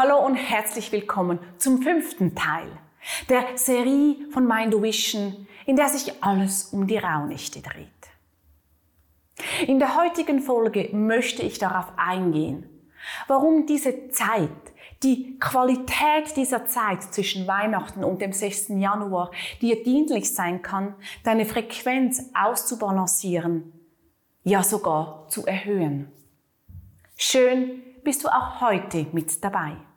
Hallo und herzlich willkommen zum fünften Teil der Serie von Mind Vision, in der sich alles um die Rauhnächte dreht. In der heutigen Folge möchte ich darauf eingehen, warum diese Zeit, die Qualität dieser Zeit zwischen Weihnachten und dem 6. Januar dir dienlich sein kann, deine Frequenz auszubalancieren, ja sogar zu erhöhen. Schön, bist du auch heute mit dabei.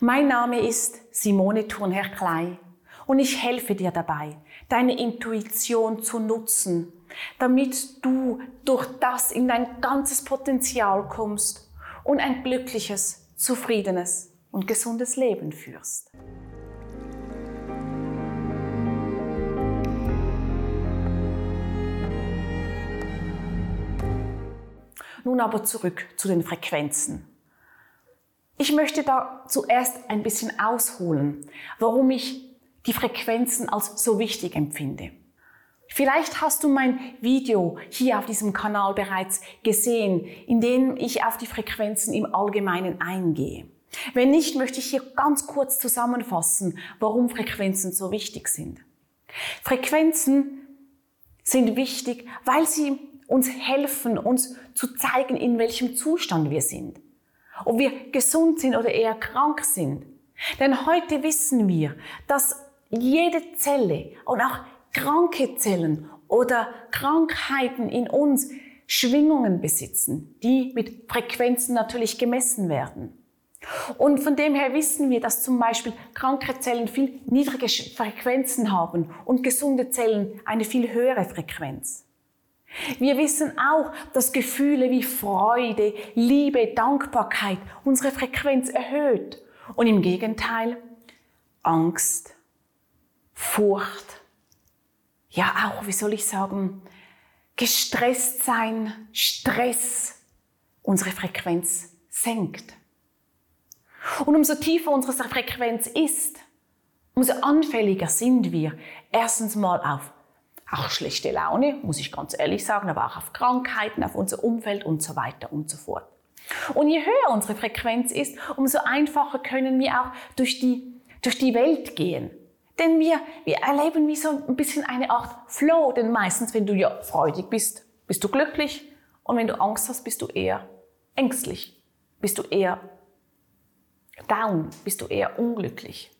Mein Name ist Simone Thurnherr Klei und ich helfe dir dabei, deine Intuition zu nutzen, damit du durch das in dein ganzes Potenzial kommst und ein glückliches, zufriedenes und gesundes Leben führst. Nun aber zurück zu den Frequenzen. Ich möchte da zuerst ein bisschen ausholen, warum ich die Frequenzen als so wichtig empfinde. Vielleicht hast du mein Video hier auf diesem Kanal bereits gesehen, in dem ich auf die Frequenzen im Allgemeinen eingehe. Wenn nicht, möchte ich hier ganz kurz zusammenfassen, warum Frequenzen so wichtig sind. Frequenzen sind wichtig, weil sie uns helfen, uns zu zeigen, in welchem Zustand wir sind. Ob wir gesund sind oder eher krank sind. Denn heute wissen wir, dass jede Zelle und auch kranke Zellen oder Krankheiten in uns Schwingungen besitzen, die mit Frequenzen natürlich gemessen werden. Und von dem her wissen wir, dass zum Beispiel kranke Zellen viel niedrige Frequenzen haben und gesunde Zellen eine viel höhere Frequenz. Wir wissen auch, dass Gefühle wie Freude, Liebe, Dankbarkeit unsere Frequenz erhöht und im Gegenteil Angst, Furcht, ja auch, wie soll ich sagen, gestresst sein, Stress unsere Frequenz senkt. Und umso tiefer unsere Frequenz ist, umso anfälliger sind wir erstens mal auf auch schlechte Laune, muss ich ganz ehrlich sagen, aber auch auf Krankheiten, auf unser Umfeld und so weiter und so fort. Und je höher unsere Frequenz ist, umso einfacher können wir auch durch die, durch die Welt gehen. Denn wir, wir erleben wie so ein bisschen eine Art Flow, denn meistens, wenn du ja freudig bist, bist du glücklich und wenn du Angst hast, bist du eher ängstlich, bist du eher down, bist du eher unglücklich.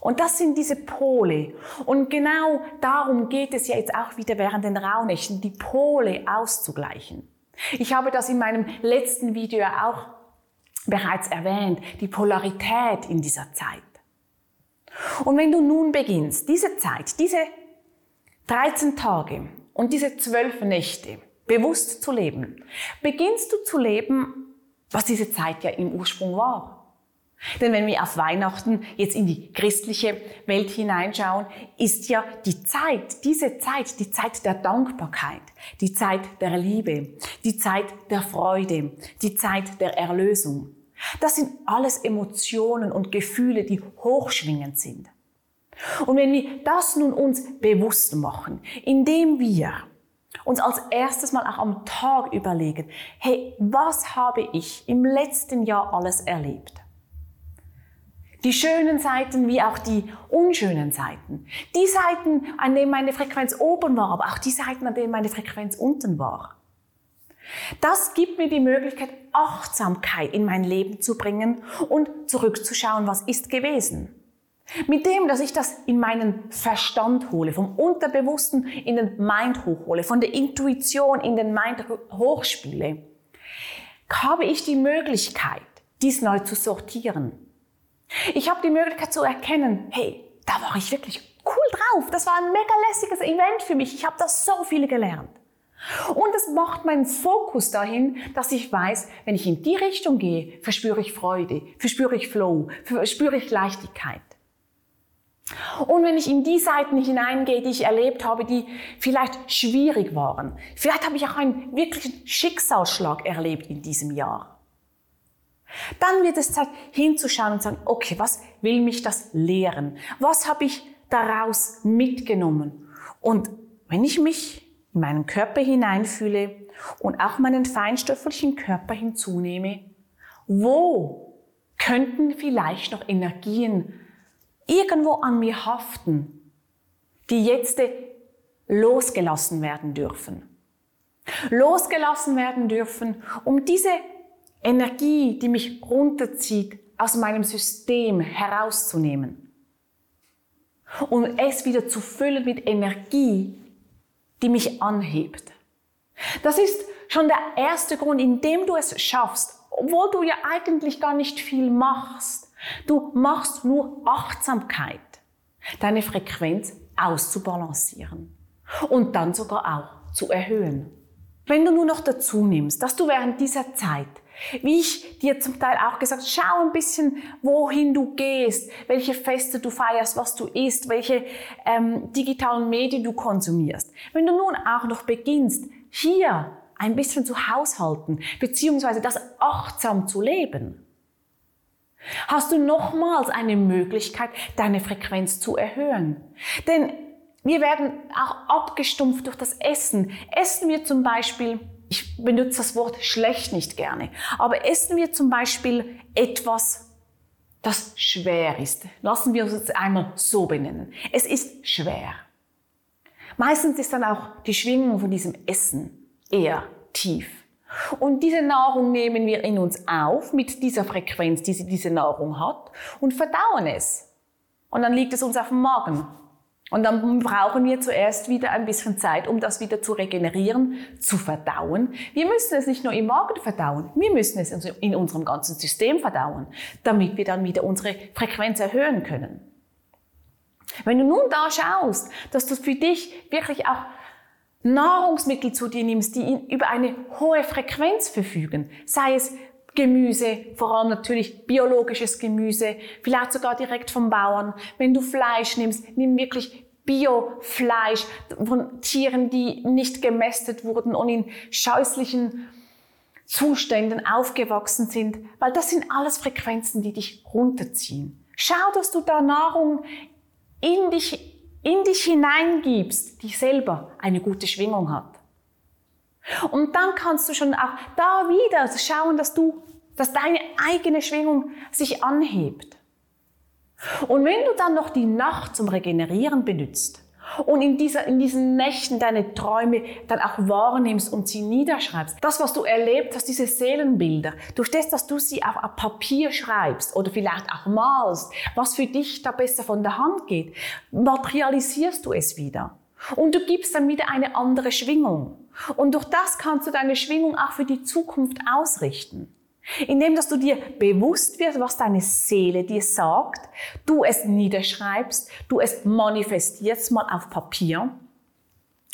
Und das sind diese Pole. Und genau darum geht es ja jetzt auch wieder während den Rauhnächten, die Pole auszugleichen. Ich habe das in meinem letzten Video auch bereits erwähnt, die Polarität in dieser Zeit. Und wenn du nun beginnst, diese Zeit, diese 13 Tage und diese 12 Nächte bewusst zu leben, beginnst du zu leben, was diese Zeit ja im Ursprung war. Denn wenn wir auf Weihnachten jetzt in die christliche Welt hineinschauen, ist ja die Zeit, diese Zeit, die Zeit der Dankbarkeit, die Zeit der Liebe, die Zeit der Freude, die Zeit der Erlösung. Das sind alles Emotionen und Gefühle, die hochschwingend sind. Und wenn wir das nun uns bewusst machen, indem wir uns als erstes mal auch am Tag überlegen, hey, was habe ich im letzten Jahr alles erlebt? Die schönen Seiten wie auch die unschönen Seiten. Die Seiten, an denen meine Frequenz oben war, aber auch die Seiten, an denen meine Frequenz unten war. Das gibt mir die Möglichkeit, Achtsamkeit in mein Leben zu bringen und zurückzuschauen, was ist gewesen. Mit dem, dass ich das in meinen Verstand hole, vom Unterbewussten in den Mind hochhole, von der Intuition in den Mind hochspiele, habe ich die Möglichkeit, dies neu zu sortieren. Ich habe die Möglichkeit zu erkennen, hey, da war ich wirklich cool drauf. Das war ein mega lässiges Event für mich. Ich habe da so viel gelernt. Und es macht meinen Fokus dahin, dass ich weiß, wenn ich in die Richtung gehe, verspüre ich Freude, verspüre ich Flow, verspüre ich Leichtigkeit. Und wenn ich in die Seiten hineingehe, die ich erlebt habe, die vielleicht schwierig waren, vielleicht habe ich auch einen wirklichen Schicksalsschlag erlebt in diesem Jahr. Dann wird es Zeit hinzuschauen und sagen, okay, was will mich das lehren? Was habe ich daraus mitgenommen? Und wenn ich mich in meinen Körper hineinfühle und auch meinen feinstofflichen Körper hinzunehme, wo könnten vielleicht noch Energien irgendwo an mir haften, die jetzt losgelassen werden dürfen. Losgelassen werden dürfen, um diese Energie, die mich runterzieht, aus meinem System herauszunehmen. Um es wieder zu füllen mit Energie, die mich anhebt. Das ist schon der erste Grund, indem du es schaffst, obwohl du ja eigentlich gar nicht viel machst. Du machst nur Achtsamkeit, deine Frequenz auszubalancieren und dann sogar auch zu erhöhen. Wenn du nur noch dazu nimmst, dass du während dieser Zeit wie ich dir zum Teil auch gesagt, schau ein bisschen, wohin du gehst, welche Feste du feierst, was du isst, welche ähm, digitalen Medien du konsumierst. Wenn du nun auch noch beginnst, hier ein bisschen zu haushalten, beziehungsweise das achtsam zu leben, hast du nochmals eine Möglichkeit, deine Frequenz zu erhöhen. Denn wir werden auch abgestumpft durch das Essen. Essen wir zum Beispiel ich benutze das Wort schlecht nicht gerne, aber essen wir zum Beispiel etwas, das schwer ist. Lassen wir uns jetzt einmal so benennen. Es ist schwer. Meistens ist dann auch die Schwingung von diesem Essen eher tief. Und diese Nahrung nehmen wir in uns auf mit dieser Frequenz, die diese Nahrung hat und verdauen es. Und dann liegt es uns auf dem Magen. Und dann brauchen wir zuerst wieder ein bisschen Zeit, um das wieder zu regenerieren, zu verdauen. Wir müssen es nicht nur im Magen verdauen, wir müssen es in unserem ganzen System verdauen, damit wir dann wieder unsere Frequenz erhöhen können. Wenn du nun da schaust, dass du für dich wirklich auch Nahrungsmittel zu dir nimmst, die über eine hohe Frequenz verfügen, sei es Gemüse, vor allem natürlich biologisches Gemüse, vielleicht sogar direkt vom Bauern. Wenn du Fleisch nimmst, nimm wirklich Biofleisch von Tieren, die nicht gemästet wurden und in scheußlichen Zuständen aufgewachsen sind, weil das sind alles Frequenzen, die dich runterziehen. Schau, dass du da Nahrung in dich, in dich hineingibst, die selber eine gute Schwingung hat. Und dann kannst du schon auch da wieder schauen, dass du, dass deine eigene Schwingung sich anhebt. Und wenn du dann noch die Nacht zum Regenerieren benutzt und in, dieser, in diesen Nächten deine Träume dann auch wahrnimmst und sie niederschreibst, das, was du erlebt hast, diese Seelenbilder, durch das, dass du sie auf, auf Papier schreibst oder vielleicht auch malst, was für dich da besser von der Hand geht, materialisierst du es wieder. Und du gibst dann wieder eine andere Schwingung. Und durch das kannst du deine Schwingung auch für die Zukunft ausrichten. Indem, dass du dir bewusst wirst, was deine Seele dir sagt, du es niederschreibst, du es manifestierst mal auf Papier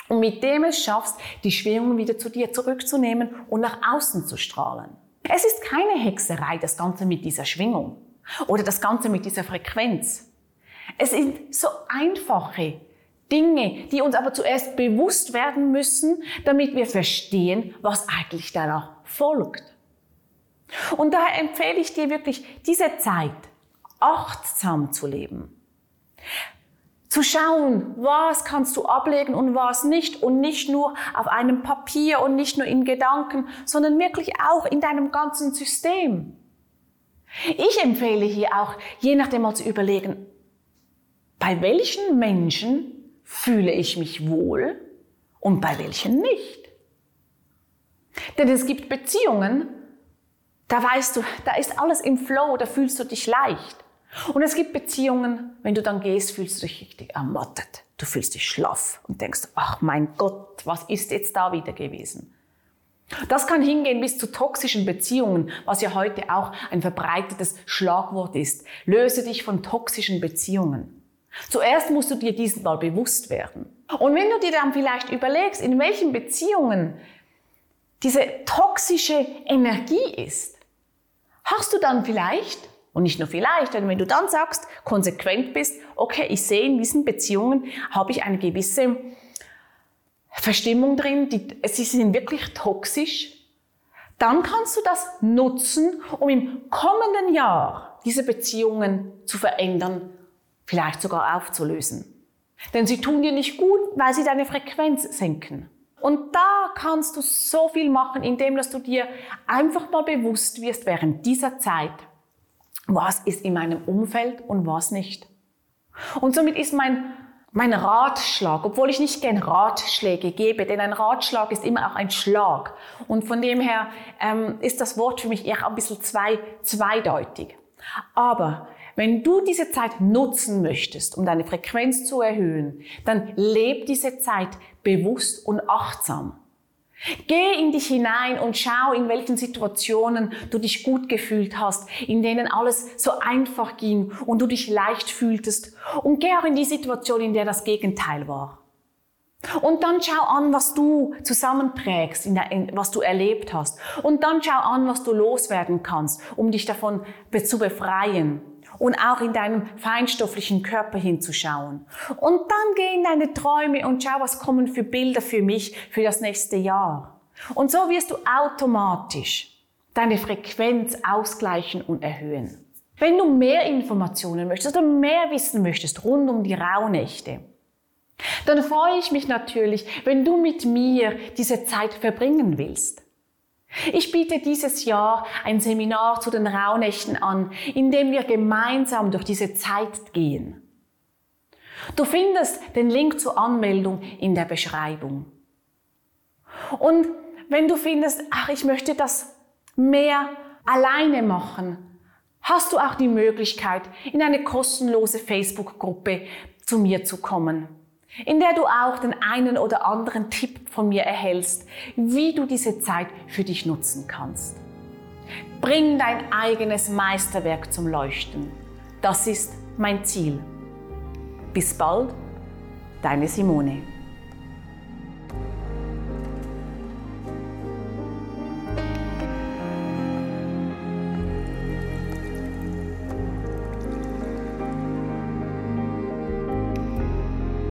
und mit dem es schaffst, die Schwingung wieder zu dir zurückzunehmen und nach außen zu strahlen. Es ist keine Hexerei, das Ganze mit dieser Schwingung oder das Ganze mit dieser Frequenz. Es sind so einfache Dinge, die uns aber zuerst bewusst werden müssen, damit wir verstehen, was eigentlich danach folgt. Und daher empfehle ich dir wirklich, diese Zeit achtsam zu leben. Zu schauen, was kannst du ablegen und was nicht und nicht nur auf einem Papier und nicht nur in Gedanken, sondern wirklich auch in deinem ganzen System. Ich empfehle hier auch, je nachdem mal zu überlegen, bei welchen Menschen fühle ich mich wohl und bei welchen nicht. Denn es gibt Beziehungen, da weißt du, da ist alles im Flow, da fühlst du dich leicht. Und es gibt Beziehungen, wenn du dann gehst, fühlst du dich richtig ermattet. Du fühlst dich schlaff und denkst, ach mein Gott, was ist jetzt da wieder gewesen? Das kann hingehen bis zu toxischen Beziehungen, was ja heute auch ein verbreitetes Schlagwort ist. Löse dich von toxischen Beziehungen. Zuerst musst du dir diesen mal bewusst werden. Und wenn du dir dann vielleicht überlegst, in welchen Beziehungen diese toxische Energie ist, hast du dann vielleicht, und nicht nur vielleicht, denn wenn du dann sagst, konsequent bist, okay, ich sehe in diesen Beziehungen, habe ich eine gewisse Verstimmung drin, die, sie sind wirklich toxisch, dann kannst du das nutzen, um im kommenden Jahr diese Beziehungen zu verändern vielleicht sogar aufzulösen. Denn sie tun dir nicht gut, weil sie deine Frequenz senken. Und da kannst du so viel machen, indem dass du dir einfach mal bewusst wirst während dieser Zeit, was ist in meinem Umfeld und was nicht. Und somit ist mein, mein Ratschlag, obwohl ich nicht gern Ratschläge gebe, denn ein Ratschlag ist immer auch ein Schlag. Und von dem her ähm, ist das Wort für mich eher ein bisschen zwei, zweideutig. Aber wenn du diese Zeit nutzen möchtest, um deine Frequenz zu erhöhen, dann leb diese Zeit bewusst und achtsam. Geh in dich hinein und schau, in welchen Situationen du dich gut gefühlt hast, in denen alles so einfach ging und du dich leicht fühltest. Und geh auch in die Situation, in der das Gegenteil war. Und dann schau an, was du in, was du erlebt hast. Und dann schau an, was du loswerden kannst, um dich davon zu befreien und auch in deinem feinstofflichen Körper hinzuschauen. Und dann geh in deine Träume und schau, was kommen für Bilder für mich für das nächste Jahr. Und so wirst du automatisch deine Frequenz ausgleichen und erhöhen. Wenn du mehr Informationen möchtest oder mehr wissen möchtest rund um die Rauhnächte, dann freue ich mich natürlich, wenn du mit mir diese Zeit verbringen willst. Ich biete dieses Jahr ein Seminar zu den Rauhnächten an, in dem wir gemeinsam durch diese Zeit gehen. Du findest den Link zur Anmeldung in der Beschreibung. Und wenn du findest, ach, ich möchte das mehr alleine machen, hast du auch die Möglichkeit, in eine kostenlose Facebook-Gruppe zu mir zu kommen in der du auch den einen oder anderen Tipp von mir erhältst, wie du diese Zeit für dich nutzen kannst. Bring dein eigenes Meisterwerk zum Leuchten. Das ist mein Ziel. Bis bald, deine Simone.